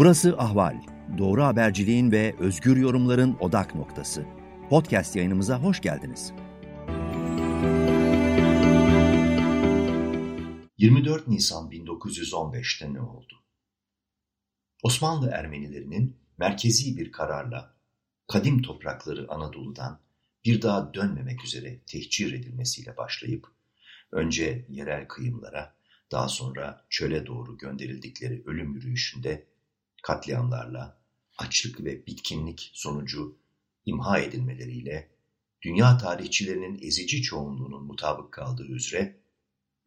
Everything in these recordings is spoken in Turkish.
Burası Ahval. Doğru haberciliğin ve özgür yorumların odak noktası. Podcast yayınımıza hoş geldiniz. 24 Nisan 1915'te ne oldu? Osmanlı Ermenilerinin merkezi bir kararla kadim toprakları Anadolu'dan bir daha dönmemek üzere tehcir edilmesiyle başlayıp önce yerel kıyımlara daha sonra çöle doğru gönderildikleri ölüm yürüyüşünde katliamlarla, açlık ve bitkinlik sonucu imha edilmeleriyle dünya tarihçilerinin ezici çoğunluğunun mutabık kaldığı üzere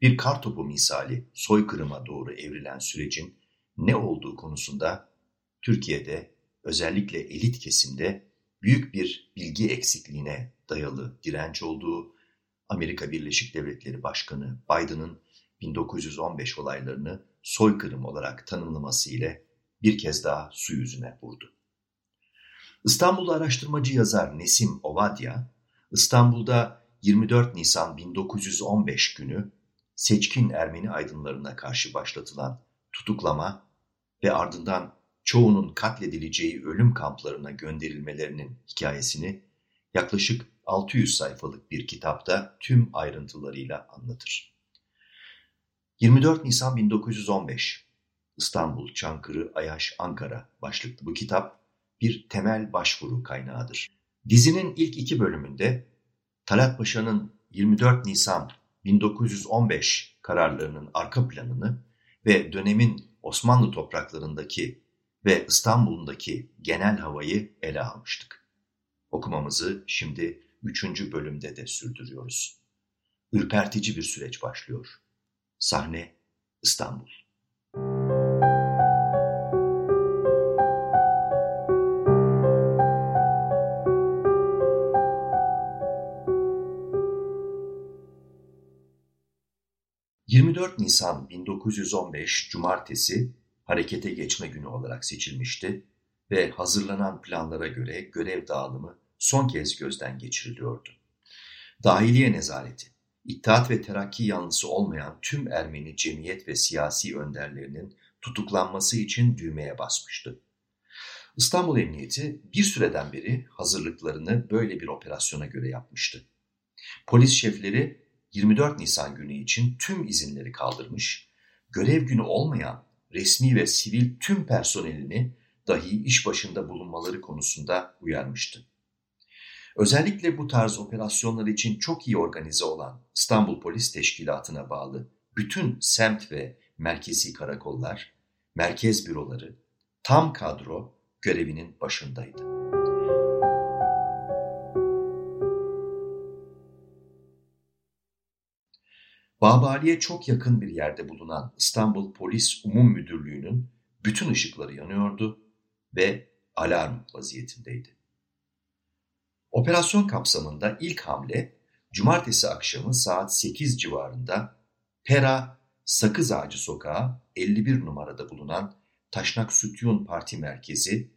bir kartopu misali soykırıma doğru evrilen sürecin ne olduğu konusunda Türkiye'de özellikle elit kesimde büyük bir bilgi eksikliğine dayalı direnç olduğu Amerika Birleşik Devletleri Başkanı Biden'ın 1915 olaylarını soykırım olarak tanımlaması ile bir kez daha su yüzüne vurdu. İstanbul araştırmacı yazar Nesim Ovadya, İstanbul'da 24 Nisan 1915 günü seçkin Ermeni aydınlarına karşı başlatılan tutuklama ve ardından çoğunun katledileceği ölüm kamplarına gönderilmelerinin hikayesini yaklaşık 600 sayfalık bir kitapta tüm ayrıntılarıyla anlatır. 24 Nisan 1915 İstanbul, Çankırı, Ayaş, Ankara başlıklı bu kitap bir temel başvuru kaynağıdır. Dizinin ilk iki bölümünde Talat Paşa'nın 24 Nisan 1915 kararlarının arka planını ve dönemin Osmanlı topraklarındaki ve İstanbul'undaki genel havayı ele almıştık. Okumamızı şimdi üçüncü bölümde de sürdürüyoruz. Ürpertici bir süreç başlıyor. Sahne İstanbul. 24 Nisan 1915 Cumartesi harekete geçme günü olarak seçilmişti ve hazırlanan planlara göre görev dağılımı son kez gözden geçiriliyordu. Dahiliye nezareti, İttihat ve Terakki yanlısı olmayan tüm Ermeni cemiyet ve siyasi önderlerinin tutuklanması için düğmeye basmıştı. İstanbul Emniyeti bir süreden beri hazırlıklarını böyle bir operasyona göre yapmıştı. Polis şefleri 24 Nisan günü için tüm izinleri kaldırmış, görev günü olmayan resmi ve sivil tüm personelini dahi iş başında bulunmaları konusunda uyarmıştı. Özellikle bu tarz operasyonlar için çok iyi organize olan İstanbul Polis Teşkilatı'na bağlı bütün semt ve merkezi karakollar, merkez büroları, tam kadro görevinin başındaydı. Babali'ye çok yakın bir yerde bulunan İstanbul Polis Umum Müdürlüğü'nün bütün ışıkları yanıyordu ve alarm vaziyetindeydi. Operasyon kapsamında ilk hamle cumartesi akşamı saat 8 civarında Pera Sakız Ağacı Sokağı 51 numarada bulunan Taşnak Sütyun Parti Merkezi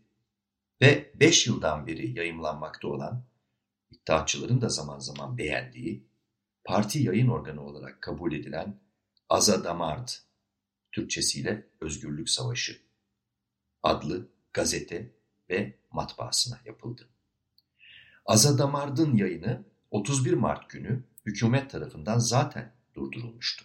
ve 5 yıldan beri yayımlanmakta olan, iddiaçıların da zaman zaman beğendiği parti yayın organı olarak kabul edilen Azadamard, Türkçesiyle Özgürlük Savaşı adlı gazete ve matbaasına yapıldı. Azadamard'ın yayını 31 Mart günü hükümet tarafından zaten durdurulmuştu.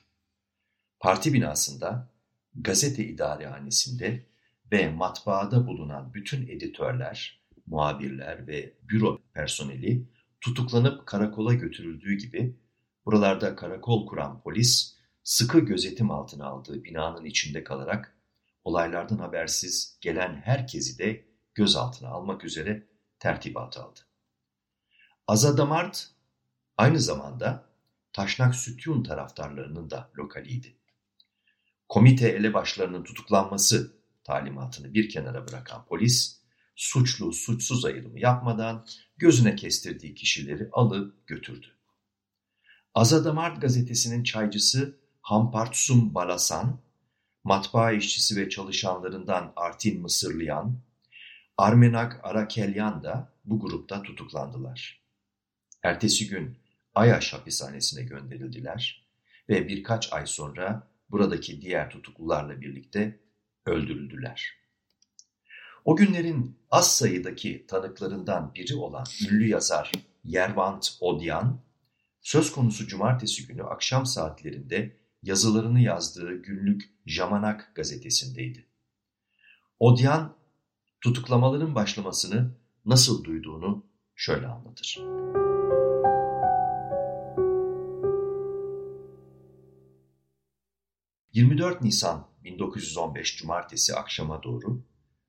Parti binasında, gazete idarehanesinde ve matbaada bulunan bütün editörler, muhabirler ve büro personeli tutuklanıp karakola götürüldüğü gibi Buralarda karakol kuran polis sıkı gözetim altına aldığı binanın içinde kalarak olaylardan habersiz gelen herkesi de gözaltına almak üzere tertibat aldı. Azadamart aynı zamanda Taşnak Sütyun taraftarlarının da lokaliydi. Komite elebaşlarının tutuklanması talimatını bir kenara bırakan polis, suçlu suçsuz ayrımı yapmadan gözüne kestirdiği kişileri alıp götürdü. Azadamart gazetesinin çaycısı Hampartsum Balasan, matbaa işçisi ve çalışanlarından Artin Mısırlıyan, Armenak Arakelyan da bu grupta tutuklandılar. Ertesi gün Ayaş hapishanesine gönderildiler ve birkaç ay sonra buradaki diğer tutuklularla birlikte öldürüldüler. O günlerin az sayıdaki tanıklarından biri olan ünlü yazar Yervant Odyan, söz konusu cumartesi günü akşam saatlerinde yazılarını yazdığı günlük Jamanak gazetesindeydi. Odyan, tutuklamaların başlamasını nasıl duyduğunu şöyle anlatır. 24 Nisan 1915 Cumartesi akşama doğru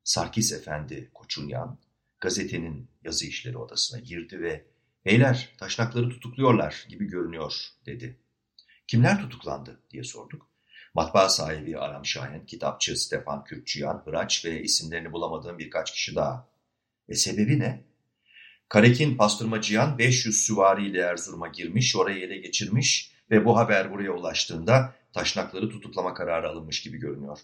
Sarkis Efendi Koçunyan gazetenin yazı işleri odasına girdi ve ''Beyler taşnakları tutukluyorlar gibi görünüyor.'' dedi. ''Kimler tutuklandı?'' diye sorduk. Matbaa sahibi Aram Şahin, kitapçı Stefan Kürkçüyan, Hıraç ve isimlerini bulamadığım birkaç kişi daha. E sebebi ne? Karekin pastırmacıyan 500 süvariyle Erzurum'a girmiş, orayı ele geçirmiş ve bu haber buraya ulaştığında taşnakları tutuklama kararı alınmış gibi görünüyor.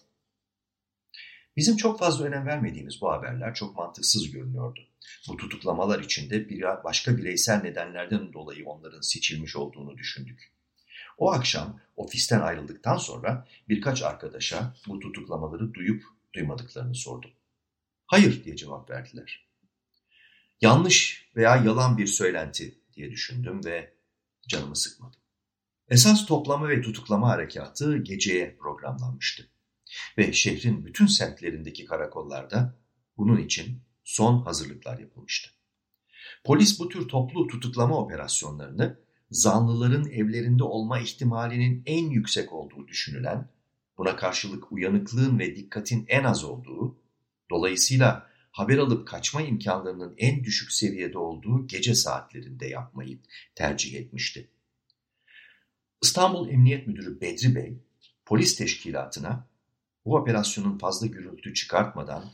Bizim çok fazla önem vermediğimiz bu haberler çok mantıksız görünüyordu. Bu tutuklamalar içinde bir başka bireysel nedenlerden dolayı onların seçilmiş olduğunu düşündük. O akşam ofisten ayrıldıktan sonra birkaç arkadaşa bu tutuklamaları duyup duymadıklarını sordum. Hayır diye cevap verdiler. Yanlış veya yalan bir söylenti diye düşündüm ve canımı sıkmadım. Esas toplama ve tutuklama harekatı geceye programlanmıştı. Ve şehrin bütün semtlerindeki karakollarda bunun için son hazırlıklar yapılmıştı. Polis bu tür toplu tutuklama operasyonlarını zanlıların evlerinde olma ihtimalinin en yüksek olduğu düşünülen, buna karşılık uyanıklığın ve dikkatin en az olduğu, dolayısıyla haber alıp kaçma imkanlarının en düşük seviyede olduğu gece saatlerinde yapmayı tercih etmişti. İstanbul Emniyet Müdürü Bedri Bey, polis teşkilatına bu operasyonun fazla gürültü çıkartmadan,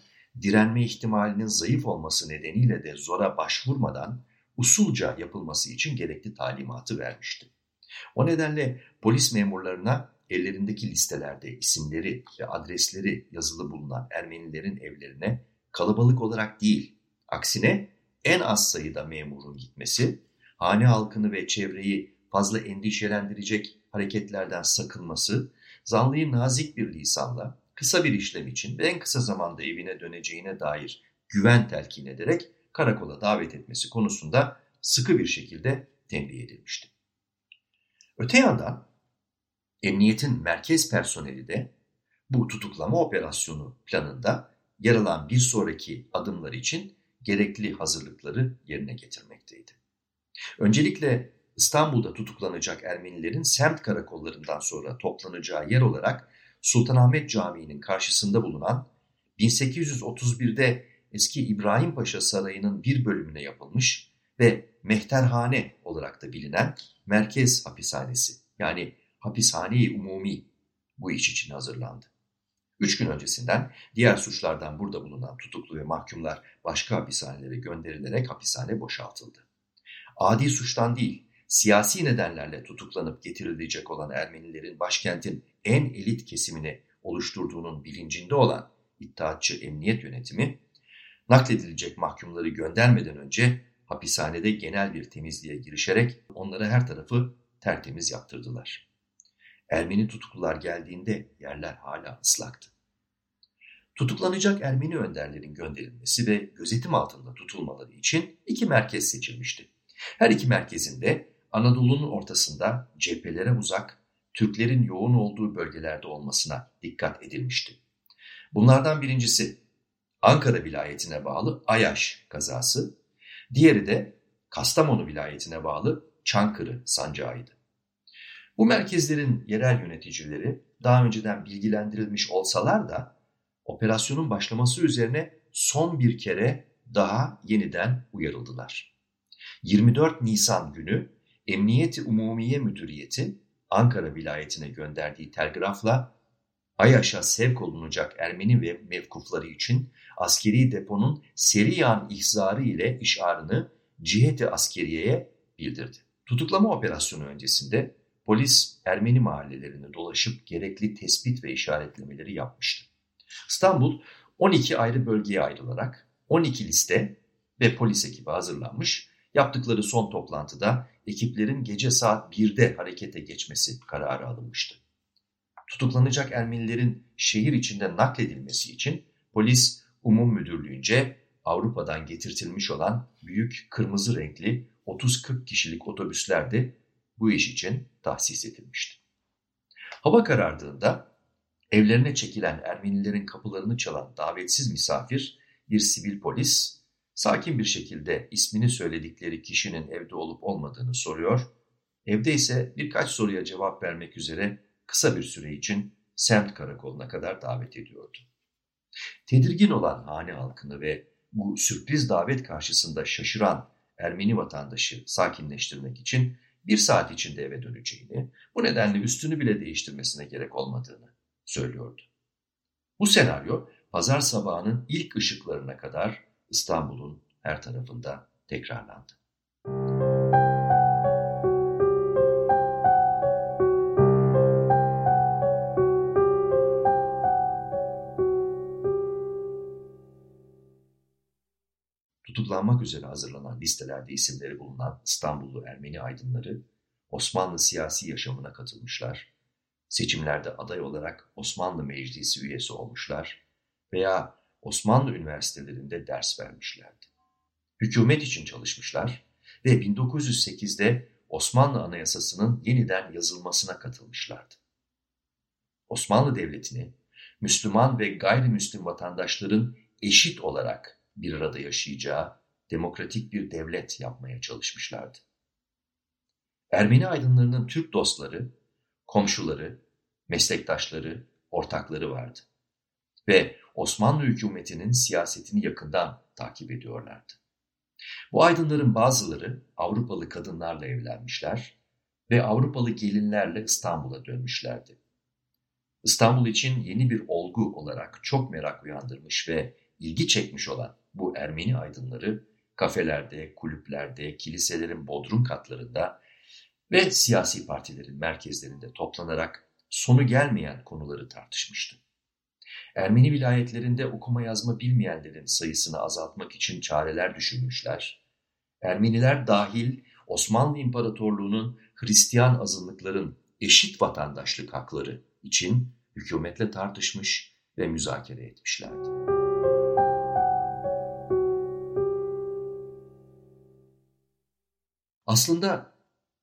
direnme ihtimalinin zayıf olması nedeniyle de zora başvurmadan usulca yapılması için gerekli talimatı vermişti. O nedenle polis memurlarına ellerindeki listelerde isimleri ve adresleri yazılı bulunan Ermenilerin evlerine kalabalık olarak değil, aksine en az sayıda memurun gitmesi, hane halkını ve çevreyi fazla endişelendirecek hareketlerden sakınması, zanlıyı nazik bir lisanla kısa bir işlem için ve en kısa zamanda evine döneceğine dair güven telkin ederek karakola davet etmesi konusunda sıkı bir şekilde tembih edilmişti. Öte yandan emniyetin merkez personeli de bu tutuklama operasyonu planında yer alan bir sonraki adımlar için gerekli hazırlıkları yerine getirmekteydi. Öncelikle İstanbul'da tutuklanacak Ermenilerin semt karakollarından sonra toplanacağı yer olarak Sultanahmet Camii'nin karşısında bulunan 1831'de eski İbrahim Paşa Sarayı'nın bir bölümüne yapılmış ve Mehterhane olarak da bilinen Merkez Hapishanesi yani Hapishane-i Umumi bu iş için hazırlandı. Üç gün öncesinden diğer suçlardan burada bulunan tutuklu ve mahkumlar başka hapishanelere gönderilerek hapishane boşaltıldı. Adi suçtan değil, siyasi nedenlerle tutuklanıp getirilecek olan Ermenilerin başkentin en elit kesimini oluşturduğunun bilincinde olan İttihatçı Emniyet Yönetimi, nakledilecek mahkumları göndermeden önce hapishanede genel bir temizliğe girişerek onlara her tarafı tertemiz yaptırdılar. Ermeni tutuklular geldiğinde yerler hala ıslaktı. Tutuklanacak Ermeni önderlerin gönderilmesi ve gözetim altında tutulmaları için iki merkez seçilmişti. Her iki merkezinde Anadolu'nun ortasında cephelere uzak, Türklerin yoğun olduğu bölgelerde olmasına dikkat edilmişti. Bunlardan birincisi Ankara vilayetine bağlı Ayaş kazası, diğeri de Kastamonu vilayetine bağlı Çankırı sancağıydı. Bu merkezlerin yerel yöneticileri daha önceden bilgilendirilmiş olsalar da operasyonun başlaması üzerine son bir kere daha yeniden uyarıldılar. 24 Nisan günü Emniyeti Umumiye Müdüriyeti Ankara vilayetine gönderdiği telgrafla Ayaş'a sevk olunacak Ermeni ve mevkufları için askeri deponun Seriyan ihzarı ile işarını ciheti askeriyeye bildirdi. Tutuklama operasyonu öncesinde polis Ermeni mahallelerinde dolaşıp gerekli tespit ve işaretlemeleri yapmıştı. İstanbul 12 ayrı bölgeye ayrılarak 12 liste ve polis ekibi hazırlanmış Yaptıkları son toplantıda ekiplerin gece saat 1'de harekete geçmesi kararı alınmıştı. Tutuklanacak Ermenilerin şehir içinde nakledilmesi için polis Umum Müdürlüğü'nce Avrupa'dan getirtilmiş olan büyük kırmızı renkli 30-40 kişilik otobüsler de bu iş için tahsis edilmişti. Hava karardığında evlerine çekilen Ermenilerin kapılarını çalan davetsiz misafir bir sivil polis sakin bir şekilde ismini söyledikleri kişinin evde olup olmadığını soruyor. Evde ise birkaç soruya cevap vermek üzere kısa bir süre için semt karakoluna kadar davet ediyordu. Tedirgin olan hane halkını ve bu sürpriz davet karşısında şaşıran Ermeni vatandaşı sakinleştirmek için bir saat içinde eve döneceğini, bu nedenle üstünü bile değiştirmesine gerek olmadığını söylüyordu. Bu senaryo pazar sabahının ilk ışıklarına kadar İstanbul'un her tarafında tekrarlandı. Tutuklanmak üzere hazırlanan listelerde isimleri bulunan İstanbullu Ermeni aydınları Osmanlı siyasi yaşamına katılmışlar, seçimlerde aday olarak Osmanlı Meclisi üyesi olmuşlar veya Osmanlı üniversitelerinde ders vermişlerdi. Hükümet için çalışmışlar ve 1908'de Osmanlı Anayasası'nın yeniden yazılmasına katılmışlardı. Osmanlı Devleti'ni Müslüman ve gayrimüslim vatandaşların eşit olarak bir arada yaşayacağı demokratik bir devlet yapmaya çalışmışlardı. Ermeni aydınlarının Türk dostları, komşuları, meslektaşları, ortakları vardı. Ve Osmanlı hükümetinin siyasetini yakından takip ediyorlardı. Bu aydınların bazıları Avrupalı kadınlarla evlenmişler ve Avrupalı gelinlerle İstanbul'a dönmüşlerdi. İstanbul için yeni bir olgu olarak çok merak uyandırmış ve ilgi çekmiş olan bu Ermeni aydınları kafelerde, kulüplerde, kiliselerin bodrum katlarında ve siyasi partilerin merkezlerinde toplanarak sonu gelmeyen konuları tartışmıştı. Ermeni vilayetlerinde okuma yazma bilmeyenlerin sayısını azaltmak için çareler düşünmüşler. Ermeniler dahil Osmanlı İmparatorluğu'nun Hristiyan azınlıkların eşit vatandaşlık hakları için hükümetle tartışmış ve müzakere etmişlerdi. Aslında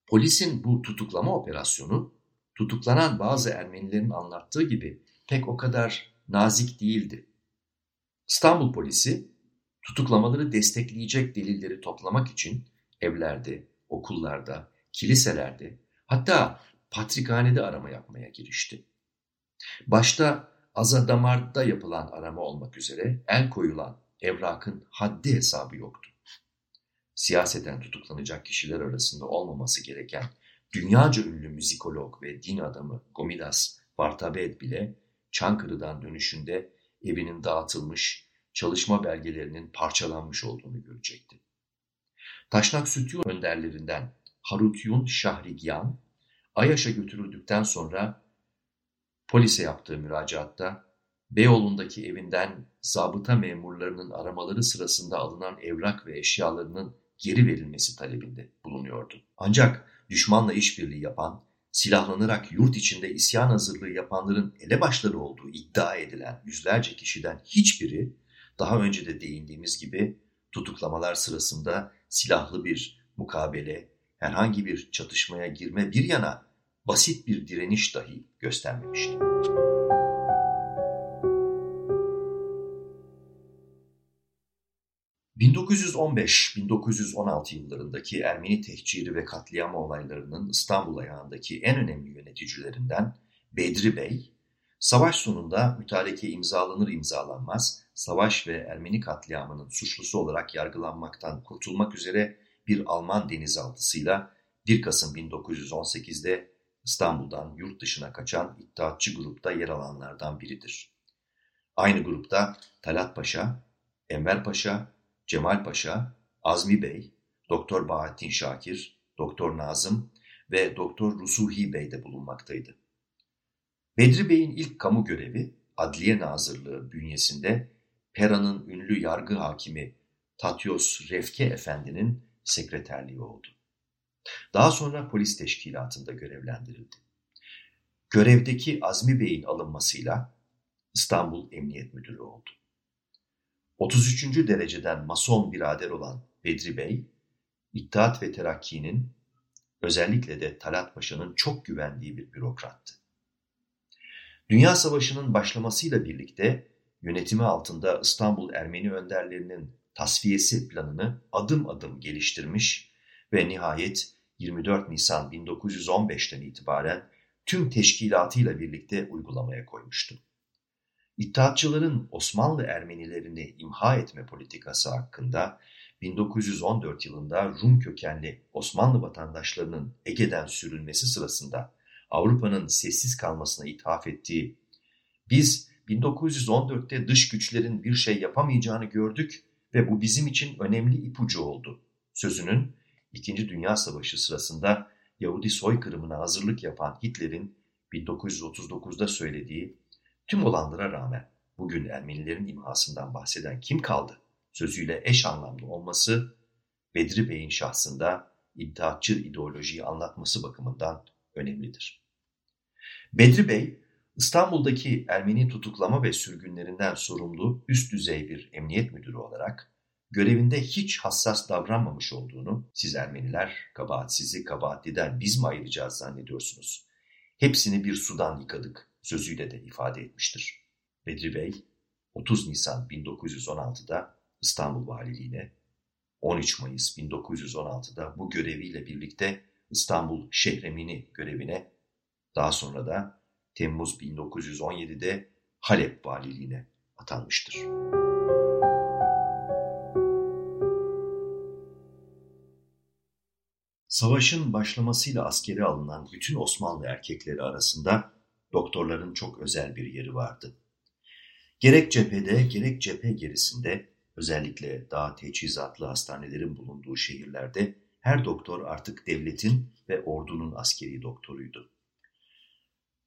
polisin bu tutuklama operasyonu tutuklanan bazı Ermenilerin anlattığı gibi pek o kadar nazik değildi. İstanbul polisi tutuklamaları destekleyecek delilleri toplamak için evlerde, okullarda, kiliselerde hatta patrikhanede arama yapmaya girişti. Başta Azadamar'da yapılan arama olmak üzere el koyulan evrakın haddi hesabı yoktu. Siyaseten tutuklanacak kişiler arasında olmaması gereken dünyaca ünlü müzikolog ve din adamı Gomidas Vartabed bile Çankırı'dan dönüşünde evinin dağıtılmış, çalışma belgelerinin parçalanmış olduğunu görecekti. Taşnak Sütyon önderlerinden Harutyun Şahrigyan, Ayaş'a götürüldükten sonra polise yaptığı müracaatta Beyoğlu'ndaki evinden zabıta memurlarının aramaları sırasında alınan evrak ve eşyalarının geri verilmesi talebinde bulunuyordu. Ancak düşmanla işbirliği yapan silahlanarak yurt içinde isyan hazırlığı yapanların elebaşları olduğu iddia edilen yüzlerce kişiden hiçbiri daha önce de değindiğimiz gibi tutuklamalar sırasında silahlı bir mukabele, herhangi bir çatışmaya girme bir yana basit bir direniş dahi göstermemişti. 1915-1916 yıllarındaki Ermeni tehciri ve katliam olaylarının İstanbul ayağındaki en önemli yöneticilerinden Bedri Bey, savaş sonunda mütareke imzalanır imzalanmaz savaş ve Ermeni katliamının suçlusu olarak yargılanmaktan kurtulmak üzere bir Alman denizaltısıyla 1 Kasım 1918'de İstanbul'dan yurt dışına kaçan İttihatçı grupta yer alanlardan biridir. Aynı grupta Talat Paşa, Enver Paşa, Cemal Paşa, Azmi Bey, Doktor Bahattin Şakir, Doktor Nazım ve Doktor Rusuhi Bey de bulunmaktaydı. Bedri Bey'in ilk kamu görevi Adliye Nazırlığı bünyesinde Pera'nın ünlü yargı hakimi Tatyos Refke Efendi'nin sekreterliği oldu. Daha sonra polis teşkilatında görevlendirildi. Görevdeki Azmi Bey'in alınmasıyla İstanbul Emniyet Müdürü oldu. 33. dereceden mason birader olan Bedri Bey, İttihat ve Terakki'nin özellikle de Talat Paşa'nın çok güvendiği bir bürokrattı. Dünya Savaşı'nın başlamasıyla birlikte yönetimi altında İstanbul Ermeni önderlerinin tasfiyesi planını adım adım geliştirmiş ve nihayet 24 Nisan 1915'ten itibaren tüm teşkilatıyla birlikte uygulamaya koymuştu. İttihatçıların Osmanlı Ermenilerini imha etme politikası hakkında 1914 yılında Rum kökenli Osmanlı vatandaşlarının Ege'den sürülmesi sırasında Avrupa'nın sessiz kalmasına ithaf ettiği biz 1914'te dış güçlerin bir şey yapamayacağını gördük ve bu bizim için önemli ipucu oldu. Sözünün İkinci Dünya Savaşı sırasında Yahudi soykırımına hazırlık yapan Hitler'in 1939'da söylediği tüm olanlara rağmen bugün Ermenilerin imhasından bahseden kim kaldı sözüyle eş anlamlı olması Bedri Bey'in şahsında iddiatçı ideolojiyi anlatması bakımından önemlidir. Bedri Bey, İstanbul'daki Ermeni tutuklama ve sürgünlerinden sorumlu üst düzey bir emniyet müdürü olarak görevinde hiç hassas davranmamış olduğunu siz Ermeniler kabahatsizi kabahatliden biz mi ayıracağız zannediyorsunuz? Hepsini bir sudan yıkadık sözüyle de ifade etmiştir. Bedri Bey 30 Nisan 1916'da İstanbul Valiliğine, 13 Mayıs 1916'da bu göreviyle birlikte İstanbul Şehremini görevine, daha sonra da Temmuz 1917'de Halep Valiliğine atanmıştır. Savaşın başlamasıyla askeri alınan bütün Osmanlı erkekleri arasında doktorların çok özel bir yeri vardı. Gerek cephede gerek cephe gerisinde özellikle daha teçhizatlı hastanelerin bulunduğu şehirlerde her doktor artık devletin ve ordunun askeri doktoruydu.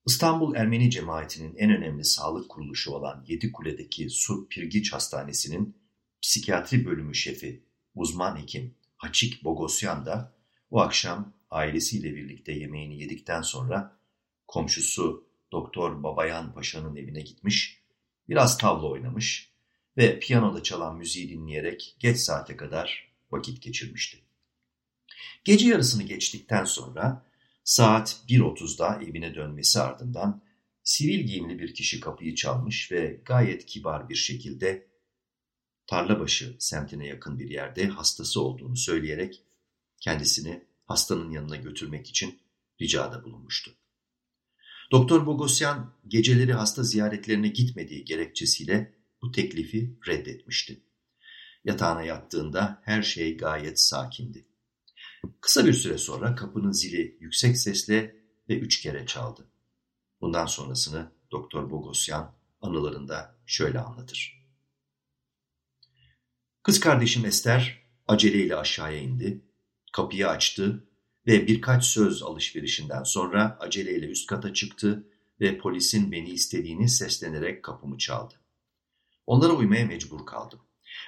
İstanbul Ermeni cemaatinin en önemli sağlık kuruluşu olan Yedikule'deki Sur Pirgiç Hastanesi'nin psikiyatri bölümü şefi uzman hekim Haçik Bogosyan da o akşam ailesiyle birlikte yemeğini yedikten sonra komşusu Doktor Babayan Paşa'nın evine gitmiş, biraz tavla oynamış ve piyanoda çalan müziği dinleyerek geç saate kadar vakit geçirmişti. Gece yarısını geçtikten sonra saat 1.30'da evine dönmesi ardından sivil giyimli bir kişi kapıyı çalmış ve gayet kibar bir şekilde Tarlabaşı semtine yakın bir yerde hastası olduğunu söyleyerek kendisini hastanın yanına götürmek için ricada bulunmuştu. Doktor Bogosyan geceleri hasta ziyaretlerine gitmediği gerekçesiyle bu teklifi reddetmişti. Yatağına yattığında her şey gayet sakindi. Kısa bir süre sonra kapının zili yüksek sesle ve üç kere çaldı. Bundan sonrasını Doktor Bogosyan anılarında şöyle anlatır. Kız kardeşim Ester aceleyle aşağıya indi, kapıyı açtı ve birkaç söz alışverişinden sonra aceleyle üst kata çıktı ve polisin beni istediğini seslenerek kapımı çaldı. Onlara uymaya mecbur kaldım.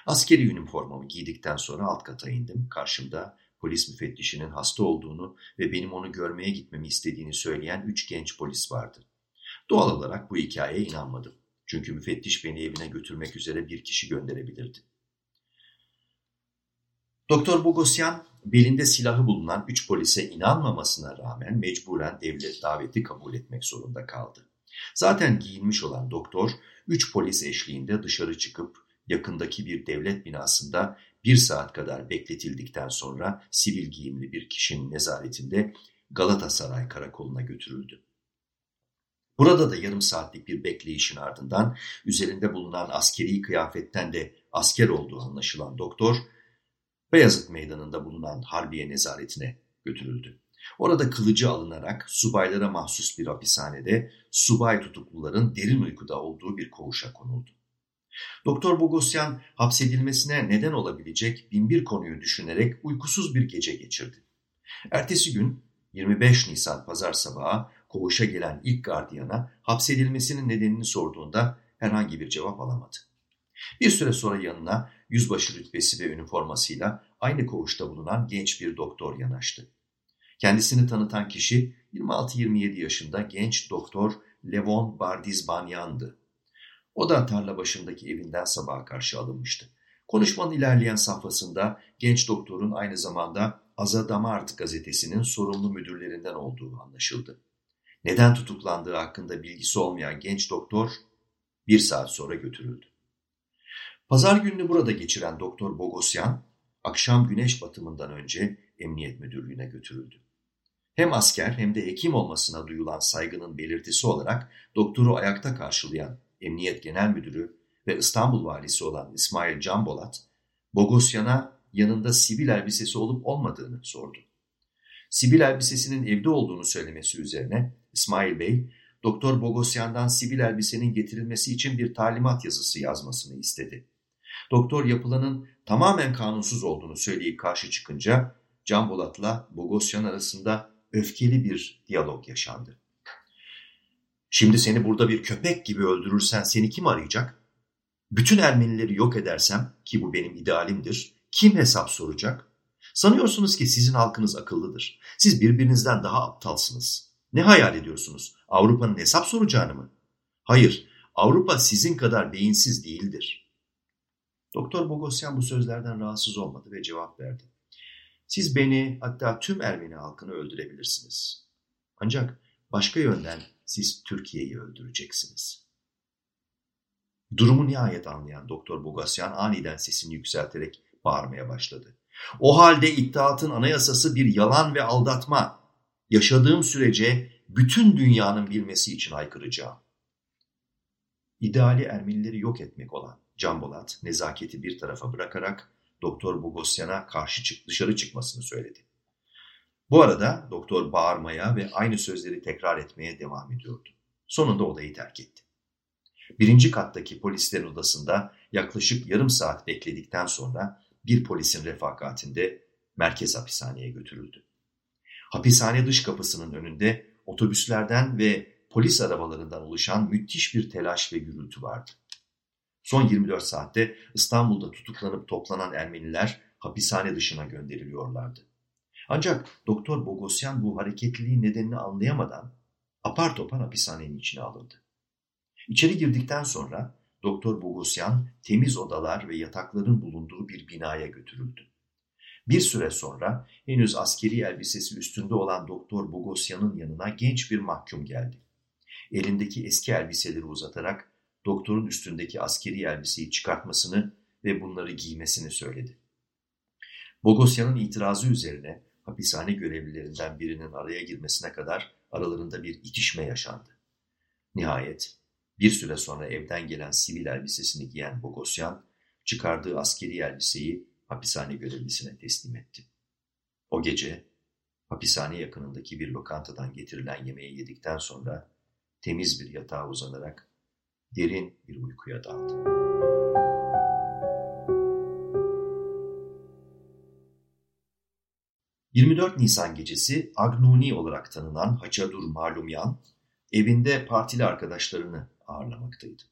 Askeri üniformamı giydikten sonra alt kata indim. Karşımda polis müfettişinin hasta olduğunu ve benim onu görmeye gitmemi istediğini söyleyen üç genç polis vardı. Doğal olarak bu hikayeye inanmadım. Çünkü müfettiş beni evine götürmek üzere bir kişi gönderebilirdi. Doktor Bogosyan belinde silahı bulunan üç polise inanmamasına rağmen mecburen devlet daveti kabul etmek zorunda kaldı. Zaten giyinmiş olan doktor üç polis eşliğinde dışarı çıkıp yakındaki bir devlet binasında bir saat kadar bekletildikten sonra sivil giyimli bir kişinin nezaretinde Galatasaray karakoluna götürüldü. Burada da yarım saatlik bir bekleyişin ardından üzerinde bulunan askeri kıyafetten de asker olduğu anlaşılan doktor, Beyazıt Meydanı'nda bulunan Harbiye nezaretine götürüldü. Orada kılıcı alınarak subaylara mahsus bir hapishanede subay tutukluların derin uykuda olduğu bir koğuşa konuldu. Doktor Bogosyan hapsedilmesine neden olabilecek binbir konuyu düşünerek uykusuz bir gece geçirdi. Ertesi gün 25 Nisan pazar sabahı koğuşa gelen ilk gardiyana hapsedilmesinin nedenini sorduğunda herhangi bir cevap alamadı. Bir süre sonra yanına yüzbaşı rütbesi ve üniformasıyla aynı koğuşta bulunan genç bir doktor yanaştı. Kendisini tanıtan kişi 26-27 yaşında genç doktor Levon Bardizbanyan'dı. O da tarla başındaki evinden sabaha karşı alınmıştı. Konuşmanın ilerleyen safhasında genç doktorun aynı zamanda Azadamart gazetesinin sorumlu müdürlerinden olduğu anlaşıldı. Neden tutuklandığı hakkında bilgisi olmayan genç doktor bir saat sonra götürüldü. Pazar gününü burada geçiren Doktor Bogosyan, akşam güneş batımından önce emniyet müdürlüğüne götürüldü. Hem asker hem de hekim olmasına duyulan saygının belirtisi olarak doktoru ayakta karşılayan Emniyet Genel Müdürü ve İstanbul Valisi olan İsmail Canbolat, Bogosyan'a yanında sivil elbisesi olup olmadığını sordu. Sivil elbisesinin evde olduğunu söylemesi üzerine İsmail Bey, Doktor Bogosyan'dan sivil elbisenin getirilmesi için bir talimat yazısı yazmasını istedi. Doktor yapılanın tamamen kanunsuz olduğunu söyleyip karşı çıkınca Can Bolat'la Bogosyan arasında öfkeli bir diyalog yaşandı. Şimdi seni burada bir köpek gibi öldürürsen seni kim arayacak? Bütün Ermenileri yok edersem ki bu benim idealimdir, kim hesap soracak? Sanıyorsunuz ki sizin halkınız akıllıdır. Siz birbirinizden daha aptalsınız. Ne hayal ediyorsunuz? Avrupa'nın hesap soracağını mı? Hayır, Avrupa sizin kadar beyinsiz değildir. Doktor Bogosyan bu sözlerden rahatsız olmadı ve cevap verdi. Siz beni hatta tüm Ermeni halkını öldürebilirsiniz. Ancak başka yönden siz Türkiye'yi öldüreceksiniz. Durumu nihayet anlayan Doktor Bogosyan aniden sesini yükselterek bağırmaya başladı. O halde iddiatın anayasası bir yalan ve aldatma. Yaşadığım sürece bütün dünyanın bilmesi için haykıracağım. İdeali Ermenileri yok etmek olan Can Bolat nezaketi bir tarafa bırakarak Doktor Bogosyan'a karşı çık dışarı çıkmasını söyledi. Bu arada doktor bağırmaya ve aynı sözleri tekrar etmeye devam ediyordu. Sonunda odayı terk etti. Birinci kattaki polislerin odasında yaklaşık yarım saat bekledikten sonra bir polisin refakatinde merkez hapishaneye götürüldü. Hapishane dış kapısının önünde otobüslerden ve polis arabalarından oluşan müthiş bir telaş ve gürültü vardı. Son 24 saatte İstanbul'da tutuklanıp toplanan Ermeniler hapishane dışına gönderiliyorlardı. Ancak Doktor Bogosyan bu hareketliliğin nedenini anlayamadan apar topar hapishanenin içine alındı. İçeri girdikten sonra Doktor Bogosyan temiz odalar ve yatakların bulunduğu bir binaya götürüldü. Bir süre sonra henüz askeri elbisesi üstünde olan Doktor Bogosyan'ın yanına genç bir mahkum geldi. Elindeki eski elbiseleri uzatarak doktorun üstündeki askeri elbiseyi çıkartmasını ve bunları giymesini söyledi. Bogosyan'ın itirazı üzerine hapishane görevlilerinden birinin araya girmesine kadar aralarında bir itişme yaşandı. Nihayet bir süre sonra evden gelen sivil elbisesini giyen Bogosyan, çıkardığı askeri elbiseyi hapishane görevlisine teslim etti. O gece hapishane yakınındaki bir lokantadan getirilen yemeği yedikten sonra temiz bir yatağa uzanarak derin bir uykuya daldı. ...24 Nisan gecesi Agnuni olarak tanınan Haçadur Malumyan, evinde partili arkadaşlarını ağırlamaktaydı.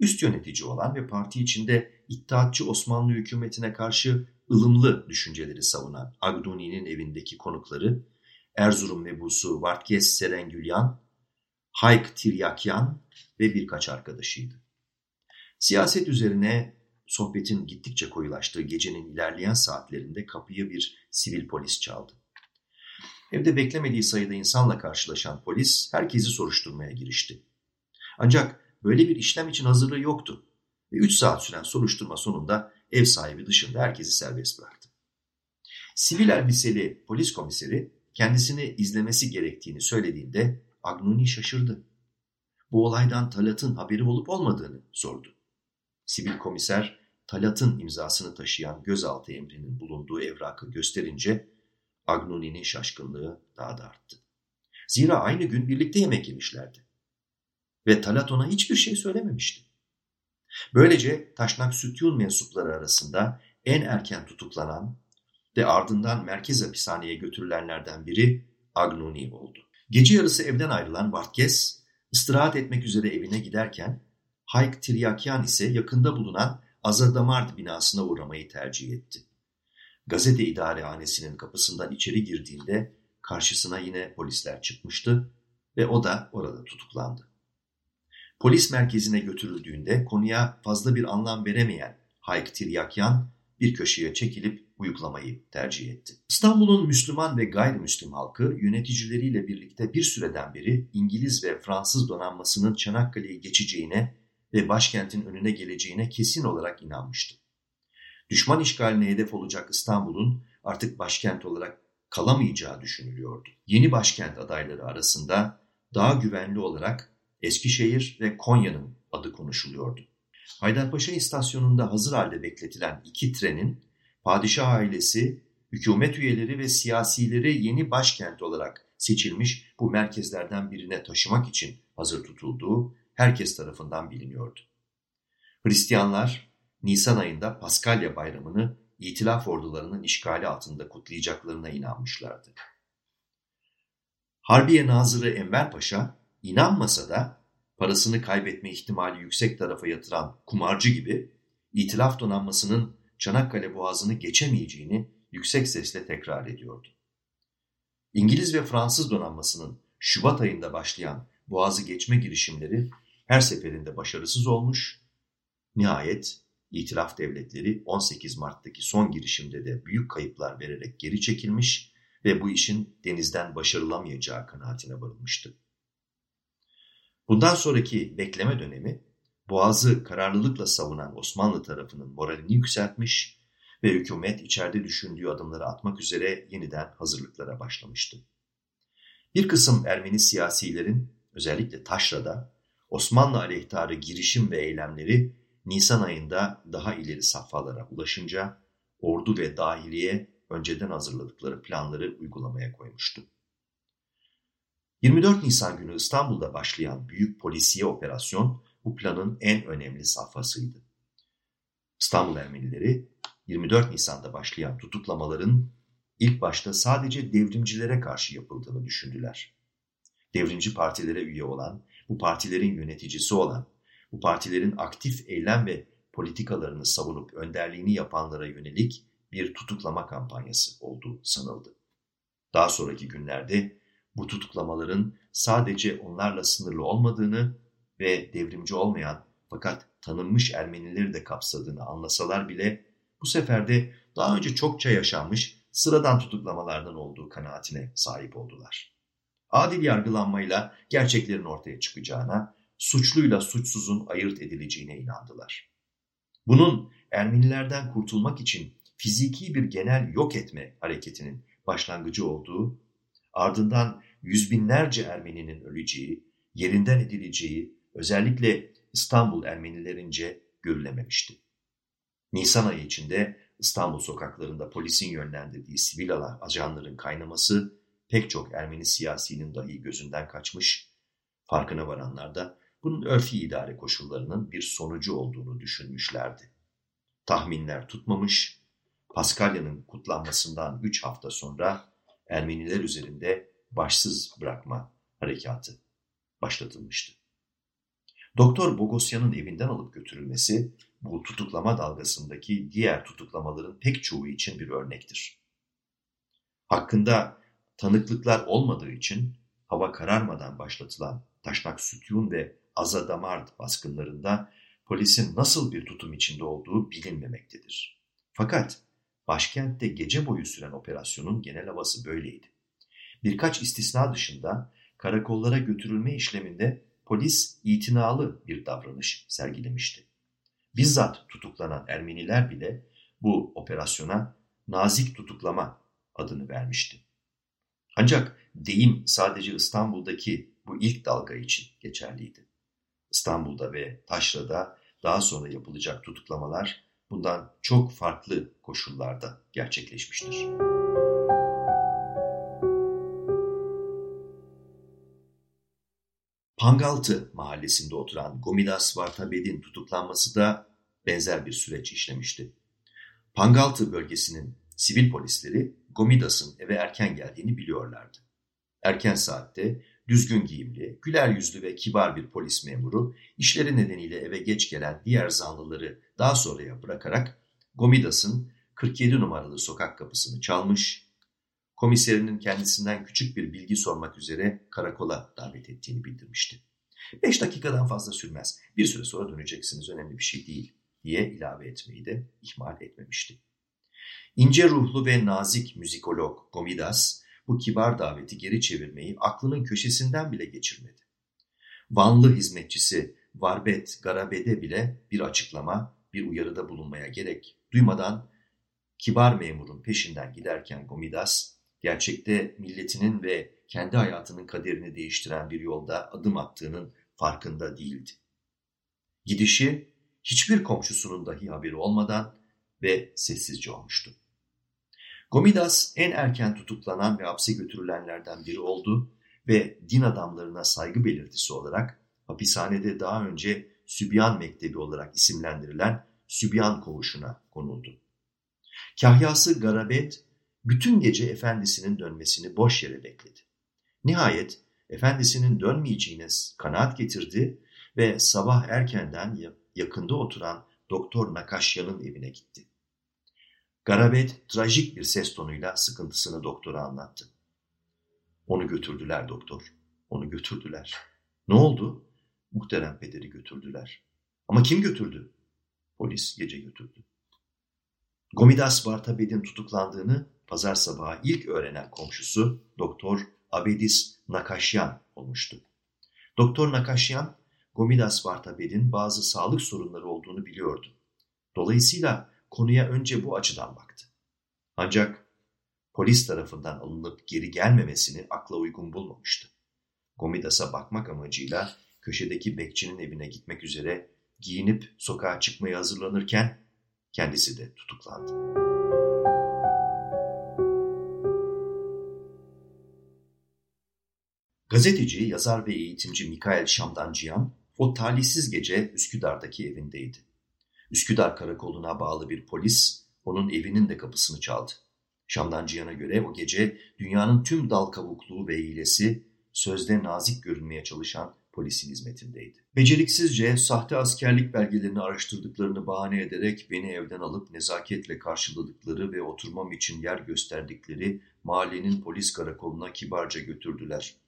Üst yönetici olan ve parti içinde İttihatçı Osmanlı hükümetine karşı ılımlı düşünceleri savunan Agnuni'nin evindeki konukları Erzurum mebusu Vartkes Serengülyan, Hayk Tiryakyan ve birkaç arkadaşıydı. Siyaset üzerine sohbetin gittikçe koyulaştığı gecenin ilerleyen saatlerinde kapıyı bir sivil polis çaldı. Evde beklemediği sayıda insanla karşılaşan polis herkesi soruşturmaya girişti. Ancak böyle bir işlem için hazırlığı yoktu ve 3 saat süren soruşturma sonunda ev sahibi dışında herkesi serbest bıraktı. Sivil elbiseli polis komiseri kendisini izlemesi gerektiğini söylediğinde Agnuni şaşırdı. Bu olaydan Talat'ın haberi olup olmadığını sordu. Sivil komiser Talat'ın imzasını taşıyan gözaltı emrinin bulunduğu evrakı gösterince Agnuni'nin şaşkınlığı daha da arttı. Zira aynı gün birlikte yemek yemişlerdi. Ve Talat ona hiçbir şey söylememişti. Böylece Taşnak Sütyun mensupları arasında en erken tutuklanan ve ardından merkez hapishaneye götürülenlerden biri Agnuni oldu. Gece yarısı evden ayrılan Vartkes, istirahat etmek üzere evine giderken Hayk Tiryakyan ise yakında bulunan Azadamard binasına uğramayı tercih etti. Gazete idarehanesinin kapısından içeri girdiğinde karşısına yine polisler çıkmıştı ve o da orada tutuklandı. Polis merkezine götürüldüğünde konuya fazla bir anlam veremeyen Hayk Tiryakyan bir köşeye çekilip uyuklamayı tercih etti. İstanbul'un Müslüman ve gayrimüslim halkı yöneticileriyle birlikte bir süreden beri İngiliz ve Fransız donanmasının Çanakkale'yi geçeceğine ve başkentin önüne geleceğine kesin olarak inanmıştı. Düşman işgaline hedef olacak İstanbul'un artık başkent olarak kalamayacağı düşünülüyordu. Yeni başkent adayları arasında daha güvenli olarak Eskişehir ve Konya'nın adı konuşuluyordu. Haydarpaşa istasyonunda hazır halde bekletilen iki trenin padişah ailesi, hükümet üyeleri ve siyasileri yeni başkent olarak seçilmiş bu merkezlerden birine taşımak için hazır tutulduğu herkes tarafından biliniyordu. Hristiyanlar Nisan ayında Paskalya bayramını İtilaf ordularının işgali altında kutlayacaklarına inanmışlardı. Harbiye Nazırı Enver Paşa inanmasa da parasını kaybetme ihtimali yüksek tarafa yatıran kumarcı gibi İtilaf donanmasının Çanakkale boğazını geçemeyeceğini yüksek sesle tekrar ediyordu. İngiliz ve Fransız donanmasının Şubat ayında başlayan boğazı geçme girişimleri her seferinde başarısız olmuş, nihayet İtilaf devletleri 18 Mart'taki son girişimde de büyük kayıplar vererek geri çekilmiş ve bu işin denizden başarılamayacağı kanaatine varılmıştı. Bundan sonraki bekleme dönemi Boğaz'ı kararlılıkla savunan Osmanlı tarafının moralini yükseltmiş ve hükümet içeride düşündüğü adımları atmak üzere yeniden hazırlıklara başlamıştı. Bir kısım Ermeni siyasilerin özellikle Taşra'da Osmanlı aleyhtarı girişim ve eylemleri Nisan ayında daha ileri safhalara ulaşınca ordu ve dahiliye önceden hazırladıkları planları uygulamaya koymuştu. 24 Nisan günü İstanbul'da başlayan büyük polisiye operasyon bu planın en önemli safhasıydı. İstanbul Ermenileri 24 Nisan'da başlayan tutuklamaların ilk başta sadece devrimcilere karşı yapıldığını düşündüler. Devrimci partilere üye olan, bu partilerin yöneticisi olan, bu partilerin aktif eylem ve politikalarını savunup önderliğini yapanlara yönelik bir tutuklama kampanyası olduğu sanıldı. Daha sonraki günlerde bu tutuklamaların sadece onlarla sınırlı olmadığını ve devrimci olmayan fakat tanınmış Ermenileri de kapsadığını anlasalar bile bu sefer de daha önce çokça yaşanmış sıradan tutuklamalardan olduğu kanaatine sahip oldular. Adil yargılanmayla gerçeklerin ortaya çıkacağına, suçluyla suçsuzun ayırt edileceğine inandılar. Bunun Ermenilerden kurtulmak için fiziki bir genel yok etme hareketinin başlangıcı olduğu, ardından yüz binlerce Ermeninin öleceği, yerinden edileceği özellikle İstanbul Ermenilerince görülememişti. Nisan ayı içinde İstanbul sokaklarında polisin yönlendirdiği sivil ajanların kaynaması pek çok Ermeni siyasinin dahi gözünden kaçmış, farkına varanlar da bunun örfi idare koşullarının bir sonucu olduğunu düşünmüşlerdi. Tahminler tutmamış, Paskalya'nın kutlanmasından üç hafta sonra Ermeniler üzerinde başsız bırakma harekatı başlatılmıştı. Doktor Bogosyan'ın evinden alıp götürülmesi bu tutuklama dalgasındaki diğer tutuklamaların pek çoğu için bir örnektir. Hakkında tanıklıklar olmadığı için hava kararmadan başlatılan Taşnak Sütyun ve Azadamart baskınlarında polisin nasıl bir tutum içinde olduğu bilinmemektedir. Fakat başkentte gece boyu süren operasyonun genel havası böyleydi. Birkaç istisna dışında karakollara götürülme işleminde polis itinalı bir davranış sergilemişti. Bizzat tutuklanan Ermeniler bile bu operasyona nazik tutuklama adını vermişti. Ancak deyim sadece İstanbul'daki bu ilk dalga için geçerliydi. İstanbul'da ve Taşra'da daha sonra yapılacak tutuklamalar bundan çok farklı koşullarda gerçekleşmiştir. Pangaltı mahallesinde oturan Gomidas Vartabed'in tutuklanması da benzer bir süreç işlemişti. Pangaltı bölgesinin sivil polisleri Gomidas'ın eve erken geldiğini biliyorlardı. Erken saatte düzgün giyimli, güler yüzlü ve kibar bir polis memuru işleri nedeniyle eve geç gelen diğer zanlıları daha sonraya bırakarak Gomidas'ın 47 numaralı sokak kapısını çalmış, komiserinin kendisinden küçük bir bilgi sormak üzere karakola davet ettiğini bildirmişti. Beş dakikadan fazla sürmez. Bir süre sonra döneceksiniz önemli bir şey değil diye ilave etmeyi de ihmal etmemişti. İnce ruhlu ve nazik müzikolog Gomidas bu kibar daveti geri çevirmeyi aklının köşesinden bile geçirmedi. Vanlı hizmetçisi Varbet Garabede bile bir açıklama, bir uyarıda bulunmaya gerek duymadan kibar memurun peşinden giderken Gomidas, gerçekte milletinin ve kendi hayatının kaderini değiştiren bir yolda adım attığının farkında değildi. Gidişi hiçbir komşusunun dahi haberi olmadan ve sessizce olmuştu. Gomidas en erken tutuklanan ve hapse götürülenlerden biri oldu ve din adamlarına saygı belirtisi olarak hapishanede daha önce Sübyan Mektebi olarak isimlendirilen Sübyan Koğuşu'na konuldu. Kahyası Garabet bütün gece efendisinin dönmesini boş yere bekledi. Nihayet efendisinin dönmeyeceğine kanaat getirdi ve sabah erkenden yakında oturan Doktor Nakaşya'nın evine gitti. Garabet trajik bir ses tonuyla sıkıntısını doktora anlattı. Onu götürdüler doktor, onu götürdüler. Ne oldu? Muhterem pederi götürdüler. Ama kim götürdü? Polis gece götürdü. Gomidas Bartabed'in tutuklandığını pazar sabahı ilk öğrenen komşusu Doktor Abedis Nakashyan olmuştu. Doktor Nakashyan, Gomidas Bartabed'in bazı sağlık sorunları olduğunu biliyordu. Dolayısıyla konuya önce bu açıdan baktı. Ancak polis tarafından alınıp geri gelmemesini akla uygun bulmamıştı. Gomidas'a bakmak amacıyla köşedeki bekçinin evine gitmek üzere giyinip sokağa çıkmaya hazırlanırken kendisi de tutuklandı. Gazeteci, yazar ve eğitimci Mikael Şamdanciyan o talihsiz gece Üsküdar'daki evindeydi. Üsküdar karakoluna bağlı bir polis onun evinin de kapısını çaldı. Şamdanciyan'a göre o gece dünyanın tüm dal kabukluğu ve hilesi sözde nazik görünmeye çalışan polisin hizmetindeydi. Beceriksizce sahte askerlik belgelerini araştırdıklarını bahane ederek beni evden alıp nezaketle karşıladıkları ve oturmam için yer gösterdikleri mahallenin polis karakoluna kibarca götürdüler.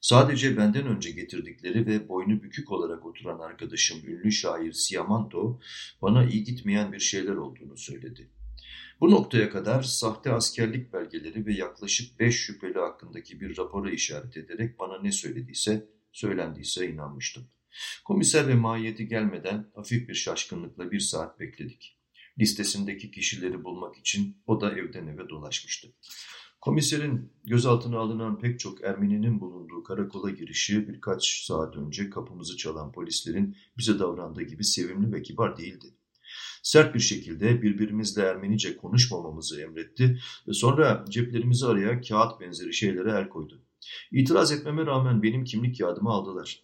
Sadece benden önce getirdikleri ve boynu bükük olarak oturan arkadaşım ünlü şair Siamanto bana iyi gitmeyen bir şeyler olduğunu söyledi. Bu noktaya kadar sahte askerlik belgeleri ve yaklaşık beş şüpheli hakkındaki bir rapora işaret ederek bana ne söylediyse, söylendiyse inanmıştım. Komiser ve mahiyeti gelmeden hafif bir şaşkınlıkla bir saat bekledik. Listesindeki kişileri bulmak için o da evden eve dolaşmıştı. Komiserin gözaltına alınan pek çok Ermeninin bulunduğu karakola girişi birkaç saat önce kapımızı çalan polislerin bize davrandığı gibi sevimli ve kibar değildi. Sert bir şekilde birbirimizle Ermenice konuşmamamızı emretti ve sonra ceplerimizi araya kağıt benzeri şeylere el koydu. İtiraz etmeme rağmen benim kimlik kağıdımı aldılar.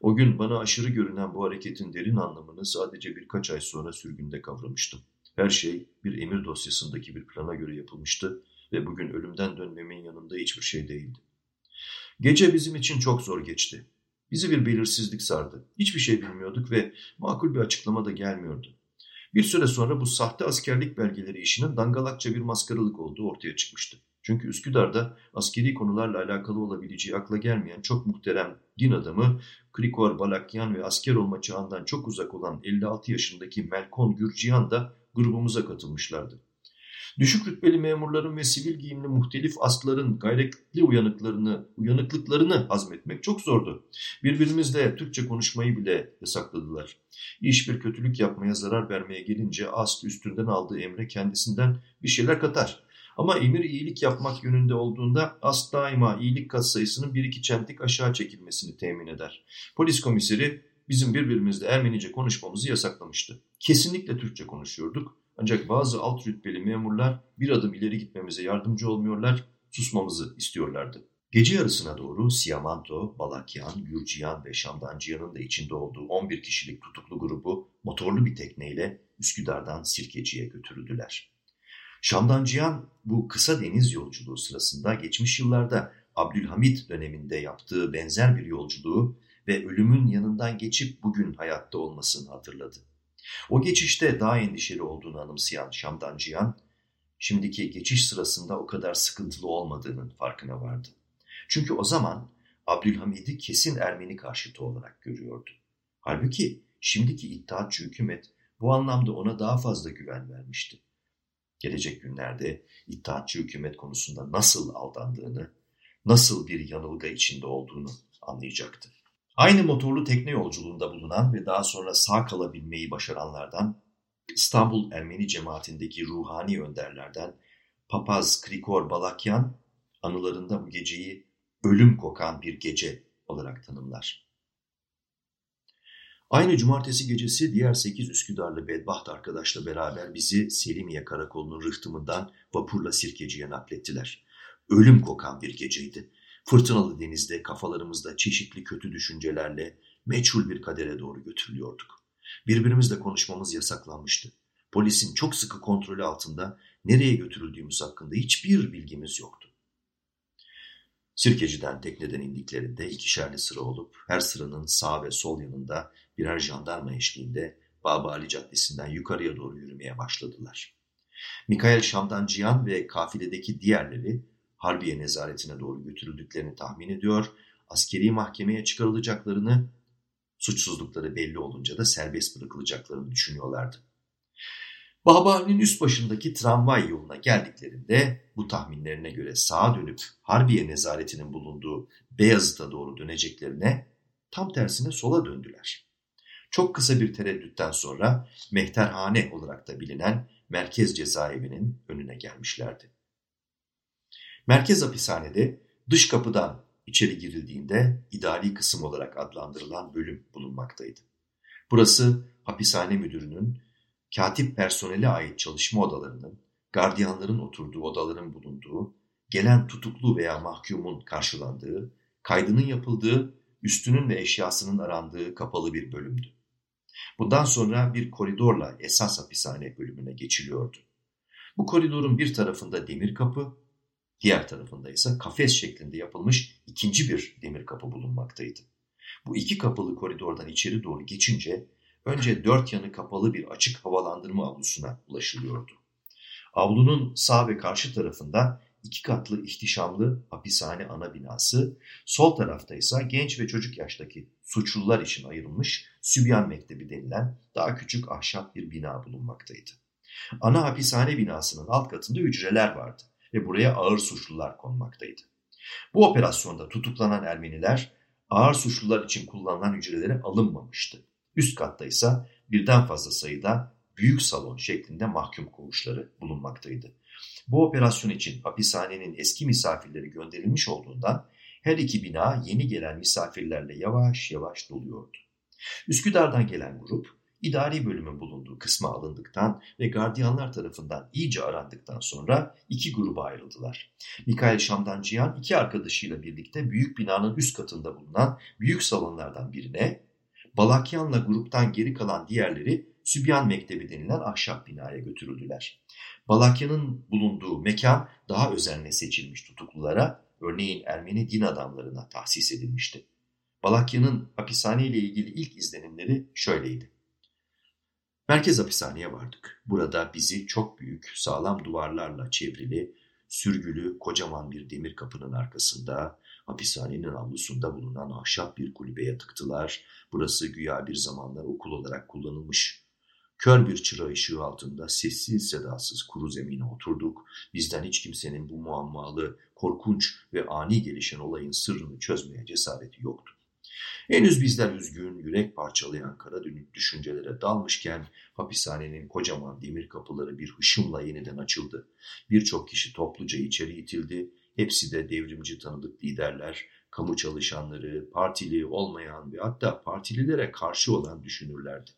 O gün bana aşırı görünen bu hareketin derin anlamını sadece birkaç ay sonra sürgünde kavramıştım. Her şey bir emir dosyasındaki bir plana göre yapılmıştı ve bugün ölümden dönmemin yanında hiçbir şey değildi. Gece bizim için çok zor geçti. Bizi bir belirsizlik sardı. Hiçbir şey bilmiyorduk ve makul bir açıklama da gelmiyordu. Bir süre sonra bu sahte askerlik belgeleri işinin dangalakça bir maskaralık olduğu ortaya çıkmıştı. Çünkü Üsküdar'da askeri konularla alakalı olabileceği akla gelmeyen çok muhterem din adamı Krikor Balakyan ve asker olma çağından çok uzak olan 56 yaşındaki Melkon Gürcihan da grubumuza katılmışlardı. Düşük rütbeli memurların ve sivil giyimli muhtelif asların gayretli uyanıklarını, uyanıklıklarını hazmetmek çok zordu. Birbirimizle Türkçe konuşmayı bile yasakladılar. İş bir kötülük yapmaya, zarar vermeye gelince ast üstünden aldığı emre kendisinden bir şeyler katar. Ama emir iyilik yapmak yönünde olduğunda ast daima iyilik kat sayısının bir iki çentik aşağı çekilmesini temin eder. Polis komiseri bizim birbirimizle Ermenice konuşmamızı yasaklamıştı. Kesinlikle Türkçe konuşuyorduk ancak bazı alt rütbeli memurlar bir adım ileri gitmemize yardımcı olmuyorlar, susmamızı istiyorlardı. Gece yarısına doğru Siamanto, Balakyan, Gürciyan ve Şamdancıyan'ın da içinde olduğu 11 kişilik tutuklu grubu motorlu bir tekneyle Üsküdar'dan Sirkeci'ye götürüldüler. Şamdancıyan bu kısa deniz yolculuğu sırasında geçmiş yıllarda Abdülhamit döneminde yaptığı benzer bir yolculuğu ve ölümün yanından geçip bugün hayatta olmasını hatırladı. O geçişte daha endişeli olduğunu anımsayan Şam'dan Cihan, şimdiki geçiş sırasında o kadar sıkıntılı olmadığının farkına vardı. Çünkü o zaman Abdülhamid'i kesin Ermeni karşıtı olarak görüyordu. Halbuki şimdiki İttihatçı hükümet bu anlamda ona daha fazla güven vermişti. Gelecek günlerde İttihatçı hükümet konusunda nasıl aldandığını, nasıl bir yanılga içinde olduğunu anlayacaktı. Aynı motorlu tekne yolculuğunda bulunan ve daha sonra sağ kalabilmeyi başaranlardan İstanbul Ermeni cemaatindeki ruhani önderlerden Papaz Krikor Balakyan anılarında bu geceyi ölüm kokan bir gece olarak tanımlar. Aynı cumartesi gecesi diğer sekiz Üsküdarlı bedbaht arkadaşla beraber bizi Selimiye Karakolu'nun rıhtımından vapurla Sirkeci'ye naklettiler. Ölüm kokan bir geceydi. Fırtınalı denizde kafalarımızda çeşitli kötü düşüncelerle meçhul bir kadere doğru götürülüyorduk. Birbirimizle konuşmamız yasaklanmıştı. Polisin çok sıkı kontrolü altında nereye götürüldüğümüz hakkında hiçbir bilgimiz yoktu. Sirkeci'den tekneden indiklerinde ikişerli sıra olup her sıranın sağ ve sol yanında birer jandarma eşliğinde Baba Ali Caddesi'nden yukarıya doğru yürümeye başladılar. Mikael Şam'dan Cihan ve kafiledeki diğerleri Harbiye nezaretine doğru götürüldüklerini tahmin ediyor, askeri mahkemeye çıkarılacaklarını, suçsuzlukları belli olunca da serbest bırakılacaklarını düşünüyorlardı. Babali'nin üst başındaki tramvay yoluna geldiklerinde bu tahminlerine göre sağa dönüp Harbiye nezaretinin bulunduğu Beyazıt'a doğru döneceklerine tam tersine sola döndüler. Çok kısa bir tereddütten sonra Mehterhane olarak da bilinen merkez cezaevinin önüne gelmişlerdi. Merkez hapishanede dış kapıdan içeri girildiğinde idari kısım olarak adlandırılan bölüm bulunmaktaydı. Burası hapishane müdürünün katip personele ait çalışma odalarının, gardiyanların oturduğu odaların bulunduğu, gelen tutuklu veya mahkumun karşılandığı, kaydının yapıldığı, üstünün ve eşyasının arandığı kapalı bir bölümdü. Bundan sonra bir koridorla esas hapishane bölümüne geçiliyordu. Bu koridorun bir tarafında demir kapı, diğer tarafında ise kafes şeklinde yapılmış ikinci bir demir kapı bulunmaktaydı. Bu iki kapılı koridordan içeri doğru geçince önce dört yanı kapalı bir açık havalandırma avlusuna ulaşılıyordu. Avlunun sağ ve karşı tarafında iki katlı ihtişamlı hapishane ana binası, sol tarafta ise genç ve çocuk yaştaki suçlular için ayrılmış Sübyan Mektebi denilen daha küçük ahşap bir bina bulunmaktaydı. Ana hapishane binasının alt katında hücreler vardı ve buraya ağır suçlular konmaktaydı. Bu operasyonda tutuklanan Ermeniler ağır suçlular için kullanılan hücrelere alınmamıştı. Üst katta ise birden fazla sayıda büyük salon şeklinde mahkum koğuşları bulunmaktaydı. Bu operasyon için hapishanenin eski misafirleri gönderilmiş olduğundan her iki bina yeni gelen misafirlerle yavaş yavaş doluyordu. Üsküdar'dan gelen grup idari bölümün bulunduğu kısma alındıktan ve gardiyanlar tarafından iyice arandıktan sonra iki gruba ayrıldılar. Mikail Şam'dan Cihan iki arkadaşıyla birlikte büyük binanın üst katında bulunan büyük salonlardan birine, Balakyan'la gruptan geri kalan diğerleri Sübyan Mektebi denilen ahşap binaya götürüldüler. Balakyan'ın bulunduğu mekan daha özenle seçilmiş tutuklulara, örneğin Ermeni din adamlarına tahsis edilmişti. Balakya'nın hapishane ile ilgili ilk izlenimleri şöyleydi. Merkez hapishaneye vardık. Burada bizi çok büyük, sağlam duvarlarla çevrili, sürgülü kocaman bir demir kapının arkasında, hapishanenin avlusunda bulunan ahşap bir kulübeye tıktılar. Burası güya bir zamanlar okul olarak kullanılmış. Kör bir çıra ışığı altında sessiz sedasız kuru zemine oturduk. Bizden hiç kimsenin bu muammalı, korkunç ve ani gelişen olayın sırrını çözmeye cesareti yoktu. Henüz bizler üzgün, yürek parçalayan kara dönük düşüncelere dalmışken hapishanenin kocaman demir kapıları bir hışımla yeniden açıldı. Birçok kişi topluca içeri itildi. Hepsi de devrimci tanıdık liderler, kamu çalışanları, partili olmayan ve hatta partililere karşı olan düşünürlerdi.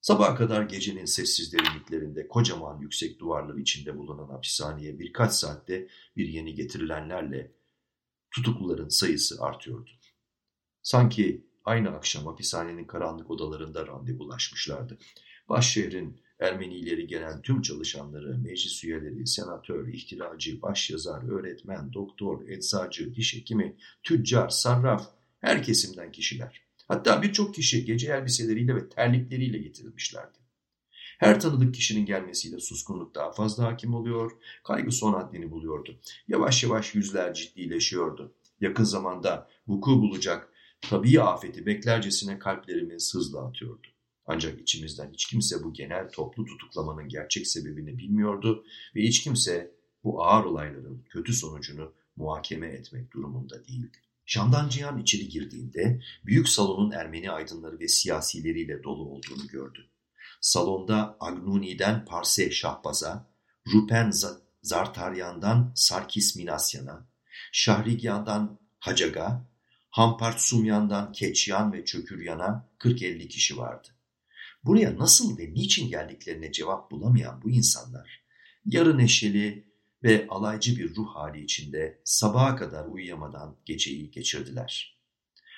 Sabaha kadar gecenin sessiz derinliklerinde kocaman yüksek duvarlar içinde bulunan hapishaneye birkaç saatte bir yeni getirilenlerle tutukluların sayısı artıyordu. Sanki aynı akşam hapishanenin karanlık odalarında randevulaşmışlardı. Başşehrin Ermenileri gelen tüm çalışanları, meclis üyeleri, senatör, ihtilacı, başyazar, öğretmen, doktor, eczacı, diş hekimi, tüccar, sarraf, her kesimden kişiler. Hatta birçok kişi gece elbiseleriyle ve terlikleriyle getirilmişlerdi. Her tanıdık kişinin gelmesiyle suskunluk daha fazla hakim oluyor, kaygı son haddini buluyordu. Yavaş yavaş yüzler ciddileşiyordu. yakın zamanda vuku bulacak tabii afeti beklercesine kalplerimiz hızla atıyordu. Ancak içimizden hiç kimse bu genel toplu tutuklamanın gerçek sebebini bilmiyordu ve hiç kimse bu ağır olayların kötü sonucunu muhakeme etmek durumunda değildi. Şam'dan Cihan içeri girdiğinde büyük salonun Ermeni aydınları ve siyasileriyle dolu olduğunu gördü. Salonda Agnuni'den Parse Şahbaz'a, Rupen Zartaryan'dan Sarkis Minasyan'a, Şahrigyan'dan Hacag'a, Hampartsumyan'dan Keçyan ve Çöküryan'a 40-50 kişi vardı. Buraya nasıl ve niçin geldiklerine cevap bulamayan bu insanlar, yarı neşeli ve alaycı bir ruh hali içinde sabaha kadar uyuyamadan geceyi geçirdiler.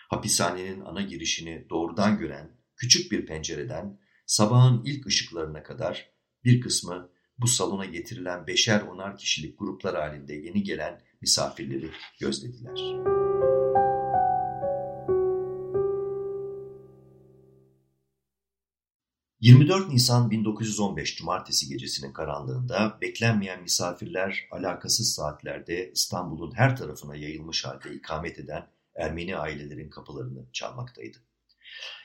Hapishanenin ana girişini doğrudan gören küçük bir pencereden sabahın ilk ışıklarına kadar bir kısmı bu salona getirilen beşer onar kişilik gruplar halinde yeni gelen misafirleri gözlediler. 24 Nisan 1915 Cumartesi gecesinin karanlığında beklenmeyen misafirler alakasız saatlerde İstanbul'un her tarafına yayılmış halde ikamet eden Ermeni ailelerin kapılarını çalmaktaydı.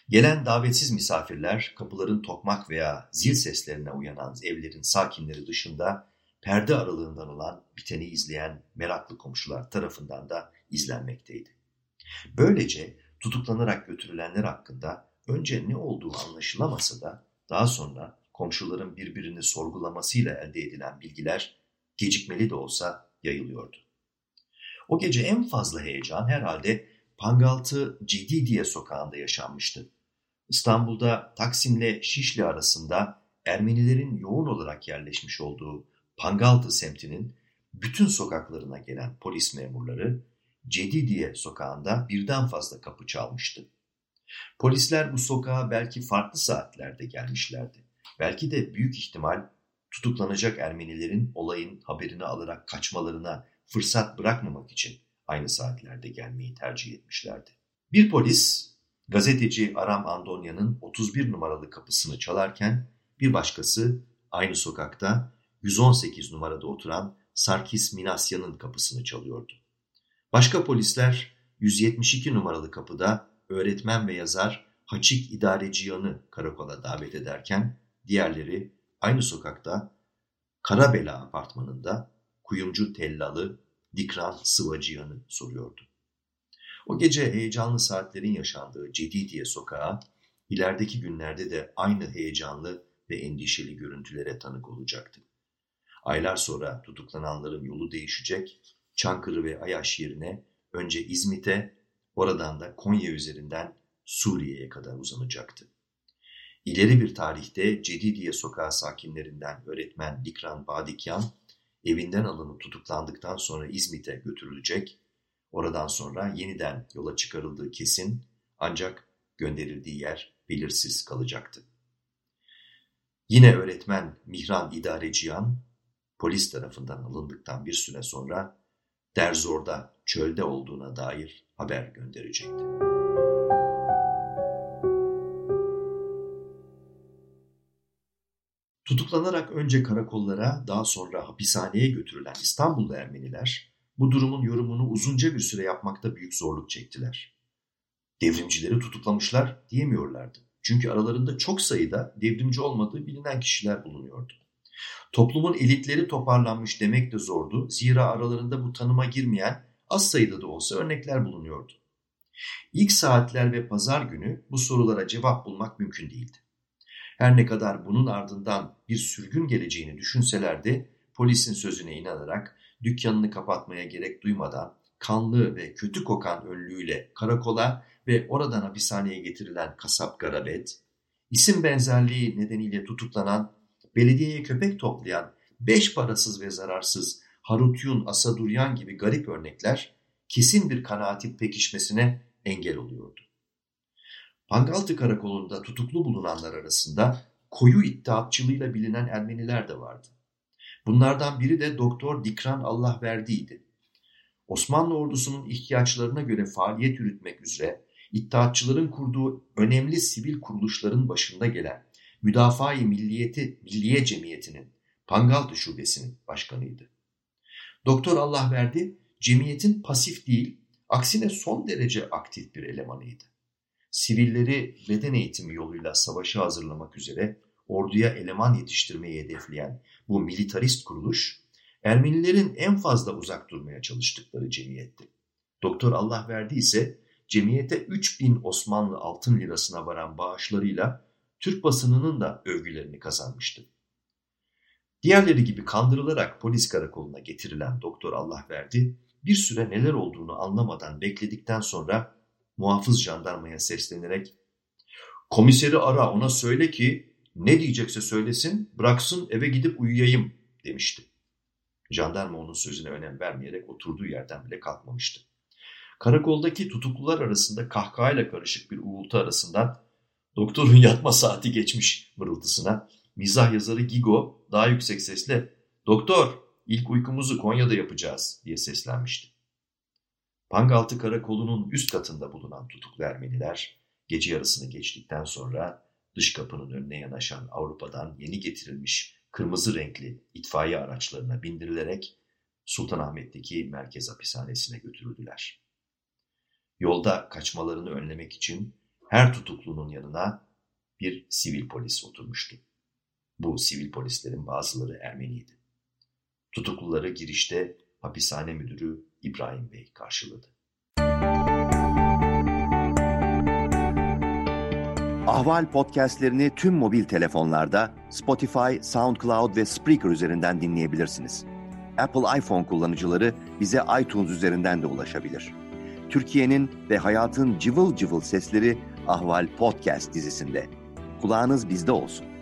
Gelen davetsiz misafirler kapıların tokmak veya zil seslerine uyanan evlerin sakinleri dışında perde aralığından olan biteni izleyen meraklı komşular tarafından da izlenmekteydi. Böylece tutuklanarak götürülenler hakkında önce ne olduğu anlaşılamasa da daha sonra komşuların birbirini sorgulamasıyla elde edilen bilgiler gecikmeli de olsa yayılıyordu. O gece en fazla heyecan herhalde Pangaltı Cididiye sokağında yaşanmıştı. İstanbul'da Taksim'le Şişli arasında Ermenilerin yoğun olarak yerleşmiş olduğu Pangaltı semtinin bütün sokaklarına gelen polis memurları Cedidiye sokağında birden fazla kapı çalmıştı. Polisler bu sokağa belki farklı saatlerde gelmişlerdi. Belki de büyük ihtimal tutuklanacak Ermenilerin olayın haberini alarak kaçmalarına fırsat bırakmamak için aynı saatlerde gelmeyi tercih etmişlerdi. Bir polis gazeteci Aram Andonya'nın 31 numaralı kapısını çalarken bir başkası aynı sokakta 118 numarada oturan Sarkis Minasya'nın kapısını çalıyordu. Başka polisler 172 numaralı kapıda öğretmen ve yazar Haçik İdareciyan'ı karakola davet ederken diğerleri aynı sokakta Karabela apartmanında kuyumcu tellalı Dikran Sıvacıyan'ı soruyordu. O gece heyecanlı saatlerin yaşandığı Cedidiye sokağı ilerideki günlerde de aynı heyecanlı ve endişeli görüntülere tanık olacaktı. Aylar sonra tutuklananların yolu değişecek, Çankırı ve Ayaş yerine önce İzmit'e Oradan da Konya üzerinden Suriye'ye kadar uzanacaktı. İleri bir tarihte Cedidiye sokağı sakinlerinden öğretmen Dikran Badikyan, evinden alınıp tutuklandıktan sonra İzmit'e götürülecek, oradan sonra yeniden yola çıkarıldığı kesin ancak gönderildiği yer belirsiz kalacaktı. Yine öğretmen Mihran İdareciyan, polis tarafından alındıktan bir süre sonra Derzor'da çölde olduğuna dair haber gönderecekti. Tutuklanarak önce karakollara daha sonra hapishaneye götürülen İstanbullu Ermeniler bu durumun yorumunu uzunca bir süre yapmakta büyük zorluk çektiler. Devrimcileri tutuklamışlar diyemiyorlardı. Çünkü aralarında çok sayıda devrimci olmadığı bilinen kişiler bulunuyordu. Toplumun elitleri toparlanmış demek de zordu. Zira aralarında bu tanıma girmeyen az sayıda da olsa örnekler bulunuyordu. İlk saatler ve pazar günü bu sorulara cevap bulmak mümkün değildi. Her ne kadar bunun ardından bir sürgün geleceğini düşünseler de polisin sözüne inanarak dükkanını kapatmaya gerek duymadan kanlı ve kötü kokan önlüğüyle karakola ve oradan hapishaneye getirilen kasap Garabet, isim benzerliği nedeniyle tutuklanan belediyeye köpek toplayan beş parasız ve zararsız Harutyun, Asaduryan gibi garip örnekler kesin bir kanaatin pekişmesine engel oluyordu. Pangaltı karakolunda tutuklu bulunanlar arasında koyu iddiatçılığıyla bilinen Ermeniler de vardı. Bunlardan biri de Doktor Dikran Allah verdiydi. Osmanlı ordusunun ihtiyaçlarına göre faaliyet yürütmek üzere iddiatçıların kurduğu önemli sivil kuruluşların başında gelen Müdafaa-i Milliyeti Milliye Cemiyeti'nin Pangaltı Şubesi'nin başkanıydı. Doktor Allah verdi, cemiyetin pasif değil, Aksine son derece aktif bir elemanıydı. Sivilleri beden eğitimi yoluyla savaşa hazırlamak üzere orduya eleman yetiştirmeyi hedefleyen bu militarist kuruluş, Ermenilerin en fazla uzak durmaya çalıştıkları cemiyetti. Doktor Allah verdi ise cemiyete 3000 Osmanlı altın lirasına varan bağışlarıyla Türk basınının da övgülerini kazanmıştı. Diğerleri gibi kandırılarak polis karakoluna getirilen Doktor Allah verdi, bir süre neler olduğunu anlamadan bekledikten sonra muhafız jandarmaya seslenerek ''Komiseri ara ona söyle ki ne diyecekse söylesin bıraksın eve gidip uyuyayım.'' demişti. Jandarma onun sözüne önem vermeyerek oturduğu yerden bile kalkmamıştı. Karakoldaki tutuklular arasında kahkahayla karışık bir uğultu arasından doktorun yatma saati geçmiş mırıltısına mizah yazarı Gigo daha yüksek sesle ''Doktor, ilk uykumuzu Konya'da yapacağız.'' diye seslenmişti. Pangaltı Karakolu'nun üst katında bulunan tutuklu Ermeniler gece yarısını geçtikten sonra dış kapının önüne yanaşan Avrupa'dan yeni getirilmiş kırmızı renkli itfaiye araçlarına bindirilerek Sultanahmet'teki merkez hapishanesine götürüldüler. Yolda kaçmalarını önlemek için her tutuklunun yanına bir sivil polis oturmuştu. Bu sivil polislerin bazıları Ermeniydi. Tutukluları girişte hapishane müdürü İbrahim Bey karşıladı. Ahval podcastlerini tüm mobil telefonlarda Spotify, SoundCloud ve Spreaker üzerinden dinleyebilirsiniz. Apple iPhone kullanıcıları bize iTunes üzerinden de ulaşabilir. Türkiye'nin ve hayatın cıvıl cıvıl sesleri Ahval Podcast dizisinde. Kulağınız bizde olsun.